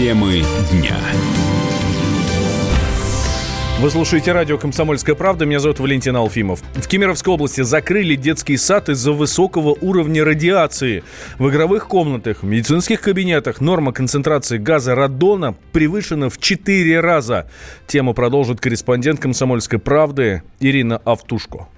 Темы дня. Вы слушаете радио «Комсомольская правда». Меня зовут Валентин Алфимов. В Кемеровской области закрыли детский сад из-за высокого уровня радиации. В игровых комнатах, в медицинских кабинетах норма концентрации газа радона превышена в 4 раза. Тему продолжит корреспондент «Комсомольской правды» Ирина Автушко.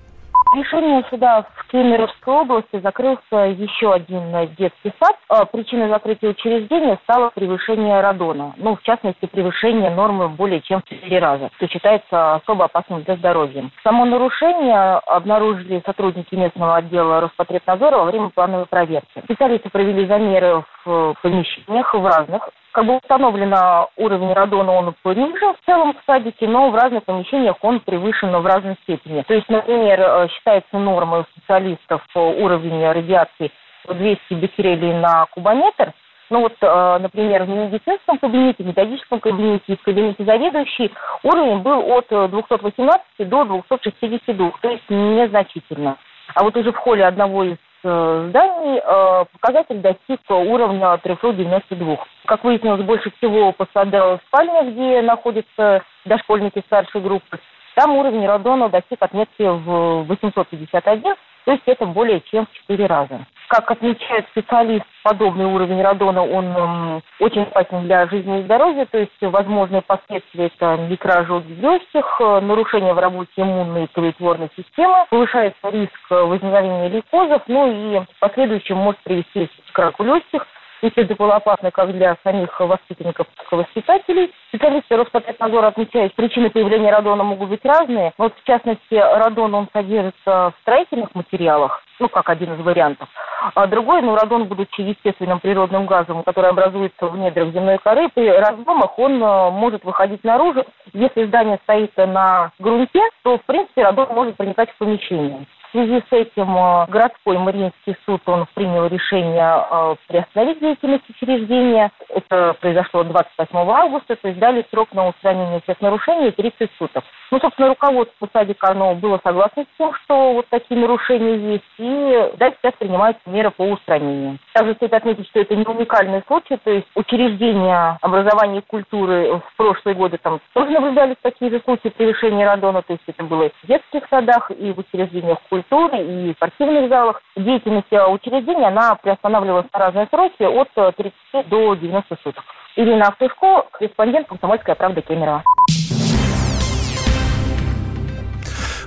Решением суда в Кемеровской области закрылся еще один детский сад. А, причиной закрытия учреждения стало превышение радона. Ну, в частности, превышение нормы более чем в 4 раза, что считается особо опасным для здоровья. Само нарушение обнаружили сотрудники местного отдела Роспотребнадзора во время плановой проверки. Специалисты провели замеры в помещениях в разных как бы установлено уровень радона, он понижен в целом в садике, но в разных помещениях он превышен в разной степени. То есть, например, э, считается нормой у специалистов уровень радиации 200 беккерелей на кубометр, ну вот, э, например, в медицинском кабинете, в методическом кабинете и в кабинете заведующей уровень был от 218 до 262, то есть незначительно. А вот уже в холле одного из Э, зданий э, показатель достиг уровня 392. Как выяснилось, больше всего пострадало в спальне, где находятся дошкольники старшей группы. Там уровень радона достиг отметки в 851, то есть это более чем в 4 раза. Как отмечает специалист, подобный уровень радона, он эм, очень опасен для жизни и здоровья, то есть возможные последствия это микроожоги легких, э, нарушение в работе иммунной и кровотворной системы, повышается риск возникновения лейкозов, ну и последующем может привести к раку легких, если это было опасно как для самих воспитанников, так и воспитателей. Специалисты Роспотребнадзора отмечают, причины появления радона могут быть разные. Вот, в частности, радон, он содержится в строительных материалах, ну, как один из вариантов. А другой, ну, радон, будучи естественным природным газом, который образуется в недрах земной коры, при разломах он э, может выходить наружу. Если здание стоит на грунте, то, в принципе, радон может проникать в помещение. В связи с этим э, городской Мариинский суд он принял решение э, приостановить деятельность учреждения. Это произошло 28 августа, то есть дали срок на устранение всех нарушений 30 суток. Ну, собственно, руководство садика оно было согласно с тем, что вот такие нарушения есть, и да, сейчас принимаются меры по устранению. Также стоит отметить, что это не уникальный случай, то есть учреждения образования и культуры в прошлые годы там тоже наблюдались такие же случаи превышения радона, то есть это было и в детских садах, и в учреждениях культуры культуры и спортивных залах. Деятельность э, учреждения, она приостанавливалась на разные сроки от 30 э, до 90 суток. Ирина Автушко, корреспондент «Комсомольская правда» Кемерово.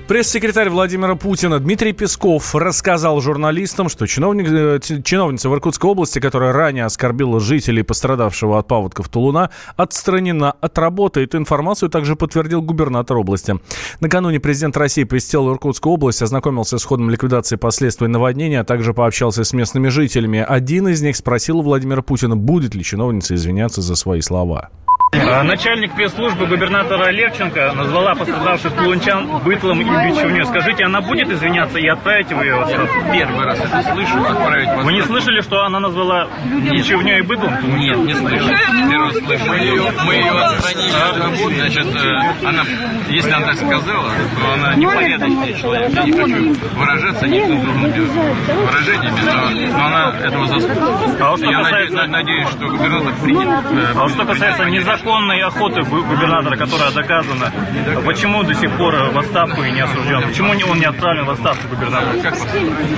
Пресс-секретарь Владимира Путина Дмитрий Песков рассказал журналистам, что чиновник, э, чиновница в Иркутской области, которая ранее оскорбила жителей пострадавшего от паводков Тулуна, отстранена от работы. Эту информацию также подтвердил губернатор области. Накануне президент России посетил Иркутскую область, ознакомился с ходом ликвидации последствий наводнения, а также пообщался с местными жителями. Один из них спросил Владимира Путина, будет ли чиновница извиняться за свои слова. А, начальник пресс-службы губернатора Левченко назвала пострадавших тулунчан бытлом и бичевню. Скажите, она будет извиняться и отправить его ее отставку? Первый раз это слышу, отправить в Вы не слышали, что она назвала бичевню и бытлом? Нет, не слышу. Первый раз слышу. Мы ее, мы ее отстранили от работы. Значит, э, она, если она так сказала, то она непорядочный человек. Я не хочу выражаться нецензурными выражениями, но, но она этого заслуживает. А что Я касается... надеюсь, надеюсь, что губернатор принят. Э, а что касается незаконных незаконной охоты губернатора, которая доказана, почему до сих пор в отставку и не осужден? Почему он не отправлен в отставку губернатора?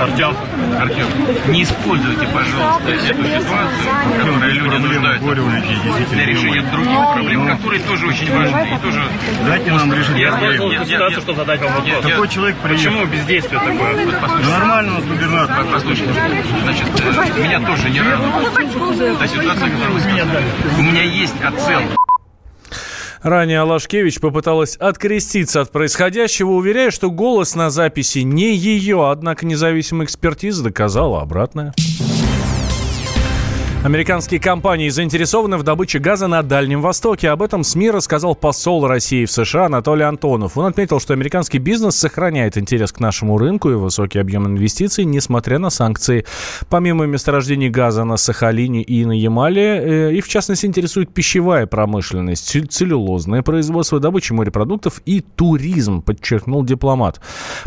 Артем. Артем, не используйте, пожалуйста, эту ситуацию, в которой люди нуждаются для решения других проблем, которые тоже очень важны и тоже... Дайте нам решить. Я использовал ситуацию, чтобы задать вам вопрос. Такой человек приехал. Почему бездействие такое? Послушайте. Нормально у нас губернатор. Послушайте, значит, э, меня тоже не радует. Та ситуация, которую вы сказали. У меня есть оценка Ранее Алашкевич попыталась откреститься от происходящего, уверяя, что голос на записи не ее, однако независимая экспертиза доказала обратное. Американские компании заинтересованы в добыче газа на Дальнем Востоке. Об этом СМИ рассказал посол России в США Анатолий Антонов. Он отметил, что американский бизнес сохраняет интерес к нашему рынку и высокий объем инвестиций, несмотря на санкции. Помимо месторождений газа на Сахалине и на Ямале, э, и в частности интересует пищевая промышленность, целлюлозное производство, добыча морепродуктов и туризм, подчеркнул дипломат.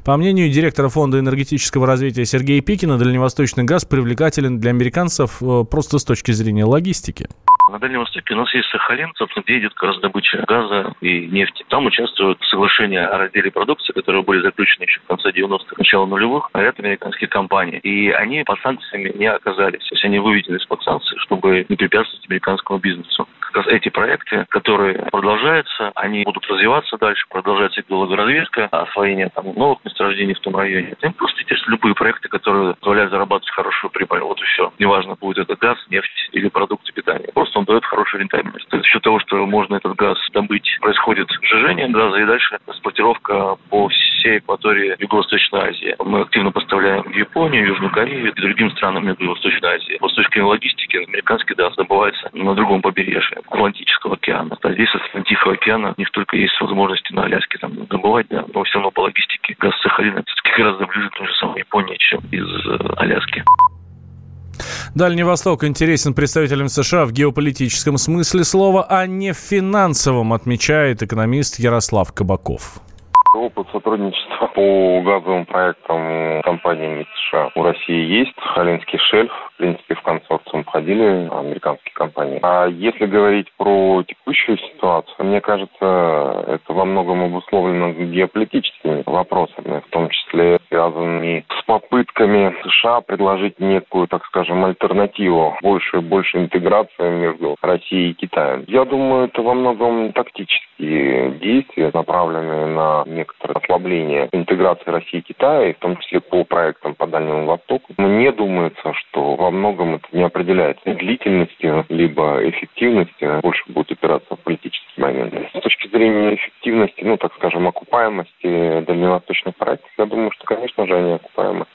По мнению директора Фонда энергетического развития Сергея Пикина, дальневосточный газ привлекателен для американцев э, просто с точки зрения логистики? На Дальнем Востоке у нас есть Сахалин, собственно, где идет как раз добыча газа и нефти. Там участвуют соглашения о разделе продукции, которые были заключены еще в конце 90-х, начало нулевых, а это американские компании. И они под санкциями не оказались. То есть они выведены из-под санкций, чтобы не препятствовать американскому бизнесу. Эти проекты, которые продолжаются, они будут развиваться дальше, продолжается геологоразведка, освоение там, новых месторождений в том районе. И просто естественно, любые проекты, которые позволяют зарабатывать хорошую прибыль. Вот и все. Неважно, будет это газ, нефть или продукты питания. Просто он дает хорошую рентабельность. За счет того, что можно этот газ добыть, происходит сжижение газа и дальше транспортировка по всей экватории Юго-Восточной Азии. Мы активно поставляем в Японию, Южную Корею и другим странам Юго-Восточной Азии. Вот с точки логистики, американский газ добывается на другом побережье Атлантического океана. А здесь от Тихого океана у них только есть возможности на Аляске там добывать, да, но все равно по логистике газ Сахалина все-таки гораздо ближе к той же самой Японии, чем из э, Аляски. Дальний Восток интересен представителям США в геополитическом смысле слова, а не в финансовом, отмечает экономист Ярослав Кабаков. Опыт сотрудничества по газовым проектам компаниями США у России есть. Халинский шельф, в принципе, в консорциум входили американские компании. А если говорить про текущую ситуацию, мне кажется, это во многом обусловлено геополитическими вопросами, в том числе связанными с попытками США предложить некую, так скажем, альтернативу, больше и больше интеграции между Россией и Китаем. Я думаю, это во многом тактические действия, направленные на некоторое ослабление интеграции России и Китая, в том числе по проектам по Дальнему Востоку. Мне думается, что во многом это не определяется длительностью, либо эффективностью, больше будет опираться в политический момент. С точки зрения эффективности, ну, так скажем, окупаемости дальневосточных проектов, я думаю, что, конечно же, они окупаемы.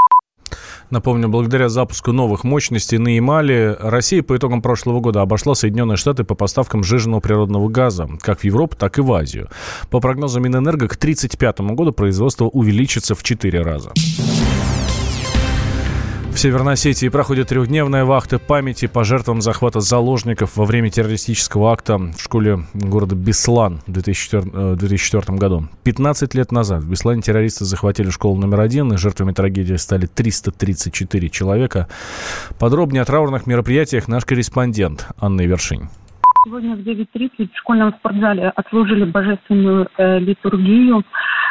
Напомню, благодаря запуску новых мощностей на Ямале Россия по итогам прошлого года обошла Соединенные Штаты по поставкам сжиженного природного газа, как в Европу, так и в Азию. По прогнозам Минэнерго, к 1935 году производство увеличится в 4 раза. В Северной Осетии проходит трехдневная вахта памяти по жертвам захвата заложников во время террористического акта в школе города Беслан в 2004, 2004 э, году. 15 лет назад в Беслане террористы захватили школу номер один, и жертвами трагедии стали 334 человека. Подробнее о траурных мероприятиях наш корреспондент Анна Вершинь. Сегодня в 9.30 в школьном спортзале отслужили божественную э, литургию.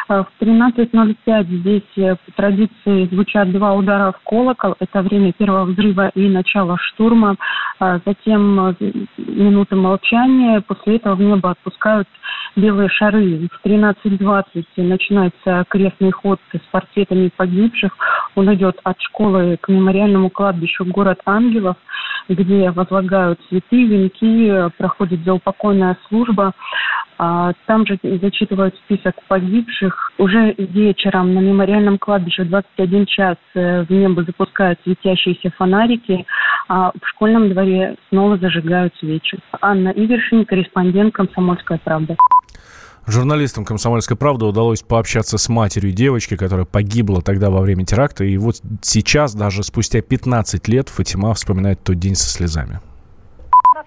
Э, в 13.05 здесь э, по традиции звучат два удара в колокол. Это время первого взрыва и начала штурма. Э, затем минуты молчания. После этого в небо отпускают белые шары. В 13.20 начинается крестный ход с портретами погибших. Он идет от школы к мемориальному кладбищу «Город ангелов», где возлагают цветы, венки, проходит заупокойная служба. А, там же зачитывают список погибших. Уже вечером на мемориальном кладбище в 21 час э, в небо запускают светящиеся фонарики, а в школьном дворе снова зажигают свечи. Анна Ивершин, корреспондент «Комсомольская правда». Журналистам «Комсомольской правды» удалось пообщаться с матерью девочки, которая погибла тогда во время теракта. И вот сейчас, даже спустя 15 лет, Фатима вспоминает тот день со слезами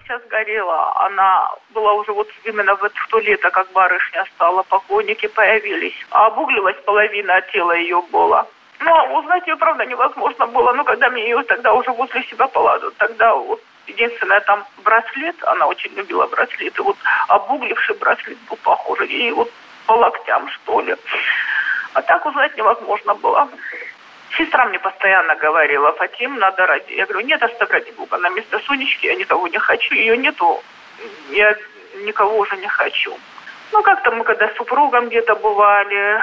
вся сгорела. Она была уже вот именно в, в то лето, как барышня стала, покойники появились. А обуглилась половина тела ее была. Но узнать ее, правда, невозможно было. Но когда мне ее тогда уже возле себя поладу, тогда вот единственное там браслет, она очень любила браслеты, вот обугливший браслет был похож, и вот по локтям, что ли. А так узнать невозможно было. Сестра мне постоянно говорила, Фатим, надо ради. Я говорю, нет, оставь ради Бога, на место Сонечки я никого не хочу, ее нету, я никого уже не хочу. Ну, как-то мы когда с супругом где-то бывали,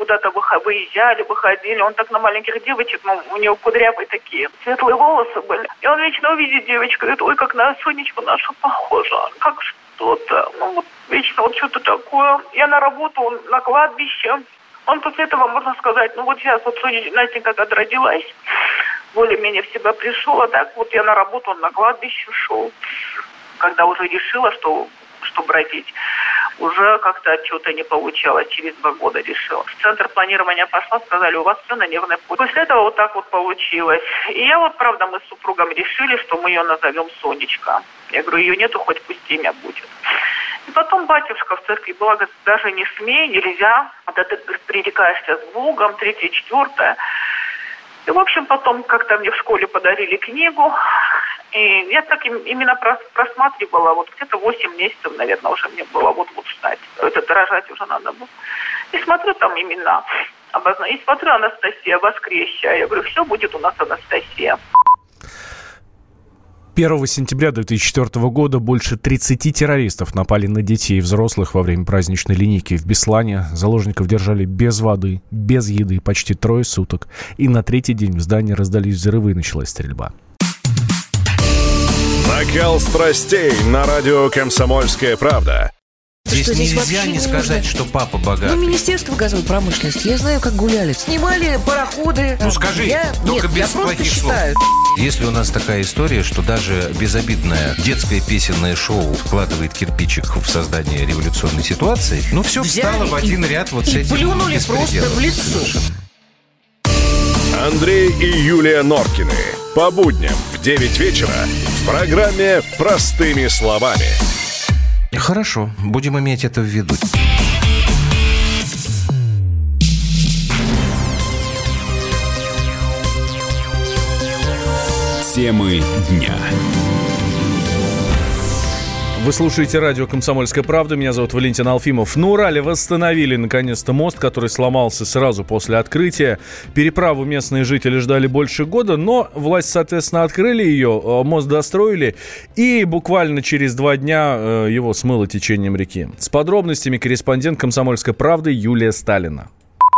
куда-то выезжали, выходили, он так на маленьких девочек, ну, у него кудрявые такие, светлые волосы были. И он вечно увидит девочку, говорит, ой, как на Сонечку нашу похожа, как что-то, ну, вот вечно вот что-то такое. Я на работу, на кладбище, он после этого, можно сказать, ну вот сейчас вот Настенька когда родилась, более-менее в себя пришел, а так вот я на работу, он на кладбище шел, когда уже решила, что чтобы родить. Уже как-то что-то не получалось, через два года решила. В центр планирования пошла, сказали, у вас все на нервной почве. После этого вот так вот получилось. И я вот, правда, мы с супругом решили, что мы ее назовем Сонечка. Я говорю, ее нету, хоть пусть имя будет. И потом батюшка в церкви, благо, даже не смей, нельзя, когда ты пререкаешься с Богом, третье, четвертое. И, в общем, потом как-то мне в школе подарили книгу, И я так именно просматривала, вот где-то 8 месяцев, наверное, уже мне было вот-вот ждать. Это дорожать уже надо было. И смотрю там имена обозна... И смотрю Анастасия Воскресия. Я говорю, все будет у нас Анастасия. 1 сентября 2004 года больше 30 террористов напали на детей и взрослых во время праздничной линейки в Беслане. Заложников держали без воды, без еды почти трое суток. И на третий день в здании раздались взрывы и началась стрельба. Накал страстей на радио «Комсомольская правда». Здесь, что, здесь нельзя не сказать, что папа богатый. Ну, Министерство газовой промышленности. Я знаю, как гуляли. Снимали пароходы. Ну, скажи, я... только Нет, без я плохих считаю. слов. Если у нас такая история, что даже безобидное детское песенное шоу вкладывает кирпичик в создание революционной ситуации, ну, все Взяли встало в один и, ряд вот и с этим плюнули просто в лицо. Совершенно. Андрей и Юлия Норкины. По будням в 9 вечера в программе «Простыми словами». Хорошо, будем иметь это в виду. Темы дня. Вы слушаете радио «Комсомольская правда». Меня зовут Валентин Алфимов. На Урале восстановили, наконец-то, мост, который сломался сразу после открытия. Переправу местные жители ждали больше года, но власть, соответственно, открыли ее, э, мост достроили, и буквально через два дня э, его смыло течением реки. С подробностями корреспондент «Комсомольской правды» Юлия Сталина.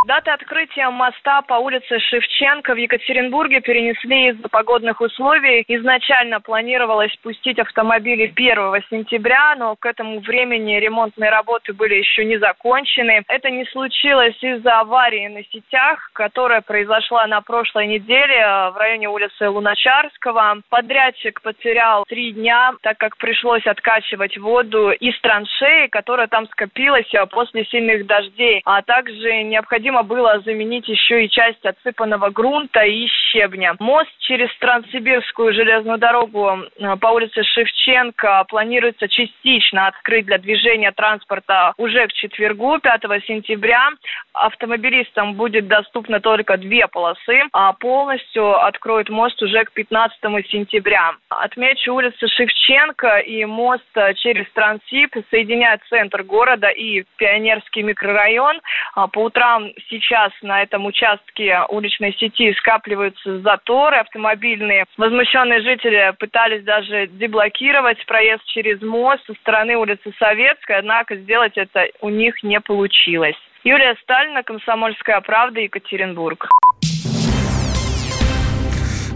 Даты открытия моста по улице Шевченко в Екатеринбурге перенесли из-за погодных условий. Изначально планировалось пустить автомобили 1 сентября, но к этому времени ремонтные работы были еще не закончены. Это не случилось из-за аварии на сетях, которая произошла на прошлой неделе э, в районе улицы Луначарского. Подрядчик потерял три дня, так как пришлось откачивать воду из траншеи, которая там скопилась э, после сильных дождей, а также необходимо необходимо было заменить еще и часть отсыпанного грунта и щебня. Мост через Транссибирскую железную дорогу э, по улице Шевченко планируется частично открыть для движения транспорта уже к четвергу, 5 сентября. Автомобилистам будет доступно только две полосы, а полностью откроют мост уже к 15 сентября. Отмечу, улица Шевченко и мост через Транссиб соединяют центр города и Пионерский микрорайон. А по утрам сейчас на этом участке уличной сети скапливаются заторы автомобильные. Возмущенные жители пытались даже деблокировать проезд через мост со стороны улицы Советской, однако сделать это у них не получилось. Юлия Сталина, Комсомольская правда, Екатеринбург.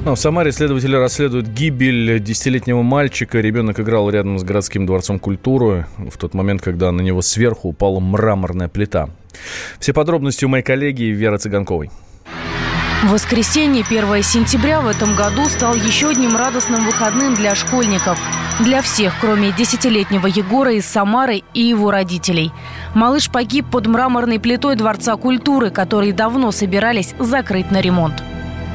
Ну, в Самаре следователи расследуют гибель десятилетнего мальчика. Ребенок играл рядом с городским дворцом культуры в тот момент, когда на него сверху упала мраморная плита. Все подробности у моей коллеги Веры Цыганковой. Воскресенье, 1 сентября в этом году стал еще одним радостным выходным для школьников. Для всех, кроме десятилетнего Егора из Самары и его родителей. Малыш погиб под мраморной плитой Дворца культуры, который давно собирались закрыть на ремонт.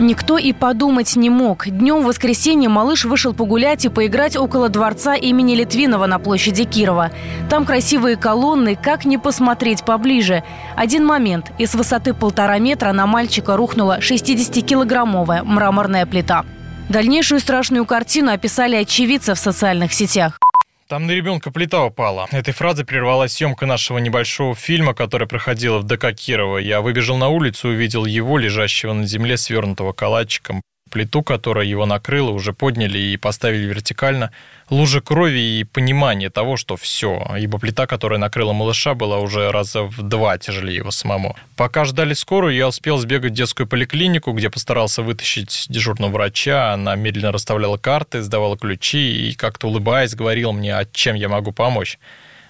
Никто и подумать не мог. Днем в воскресенье малыш вышел погулять и поиграть около дворца имени Литвинова на площади Кирова. Там красивые колонны, как не посмотреть поближе. Один момент. Из высоты полтора метра на мальчика рухнула 60-килограммовая мраморная плита. Дальнейшую страшную картину описали очевидцы в социальных сетях. Там на ребенка плита упала. Этой фразой прервалась съемка нашего небольшого фильма, который проходила в ДК Кирова. Я выбежал на улицу и увидел его, лежащего на земле, свернутого калачиком плиту, которая его накрыла, уже подняли и поставили вертикально. Лужа крови и понимание того, что все, ибо плита, которая накрыла малыша, была уже раза в два тяжелее его самому. Пока ждали скорую, я успел сбегать в детскую поликлинику, где постарался вытащить дежурного врача. Она медленно расставляла карты, сдавала ключи и, как-то улыбаясь, говорила мне, а чем я могу помочь.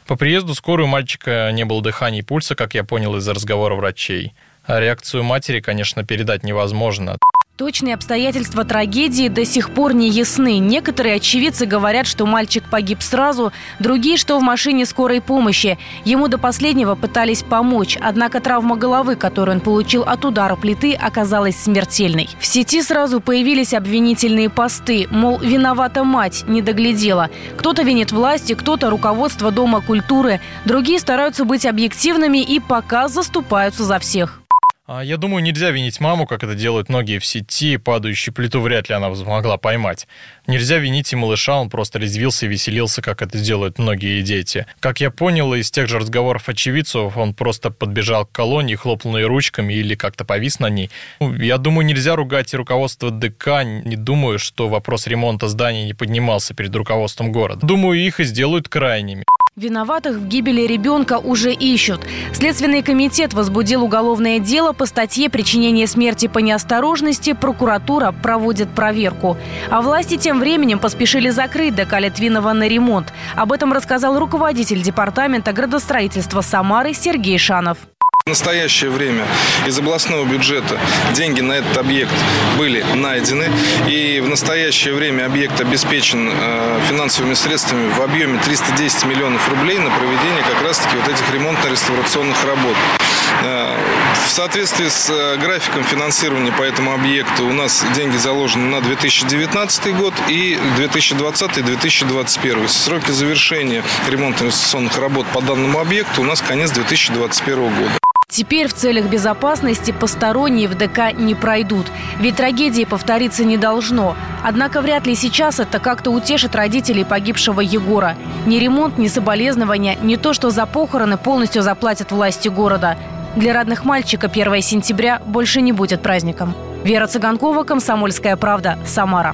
По приезду скорую мальчика не было дыхания и пульса, как я понял из-за разговора врачей. А реакцию матери, конечно, передать невозможно. Точные обстоятельства трагедии до сих пор не ясны. Некоторые очевидцы говорят, что мальчик погиб сразу, другие, что в машине скорой помощи. Ему до последнего пытались помочь, однако травма головы, которую он получил от удара плиты, оказалась смертельной. В сети сразу появились обвинительные посты, мол, виновата мать, не доглядела. Кто-то винит власти, кто-то руководство Дома культуры, другие стараются быть объективными и пока заступаются за всех. А я думаю, нельзя винить маму, как это делают многие в сети. Падающую плиту вряд ли она смогла поймать. Нельзя винить и малыша, он просто резвился и веселился, как это делают многие дети. Как я понял из тех же разговоров очевидцев, он просто подбежал к колонии, хлопнул ей ручками или как-то повис на ней. Ну, я думаю, нельзя ругать и руководство ДК. Не думаю, что вопрос ремонта зданий не поднимался перед руководством города. Думаю, их и сделают крайними. Виноватых в гибели ребенка уже ищут. Следственный комитет возбудил уголовное дело по статье «Причинение смерти по неосторожности». Прокуратура проводит проверку. А власти тем временем поспешили закрыть ДК Литвинова на ремонт. Об этом рассказал руководитель департамента градостроительства Самары Сергей Шанов. В настоящее время из областного бюджета деньги на этот объект были найдены. И в настоящее время объект обеспечен э, финансовыми средствами в объеме 310 миллионов рублей на проведение как раз-таки вот этих ремонтно-реставрационных работ. Э, в соответствии с э, графиком финансирования по этому объекту у нас деньги заложены на 2019 год и 2020-2021. Сроки завершения ремонтно-инвестиционных работ по данному объекту у нас конец 2021 года. Теперь в целях безопасности посторонние в ДК не пройдут. Ведь трагедии повториться не должно. Однако вряд ли сейчас это как-то утешит родителей погибшего Егора. Ни ремонт, ни соболезнования, ни то, что за похороны полностью заплатят власти города. Для родных мальчика 1 сентября больше не будет праздником. Вера Цыганкова, Комсомольская правда, Самара.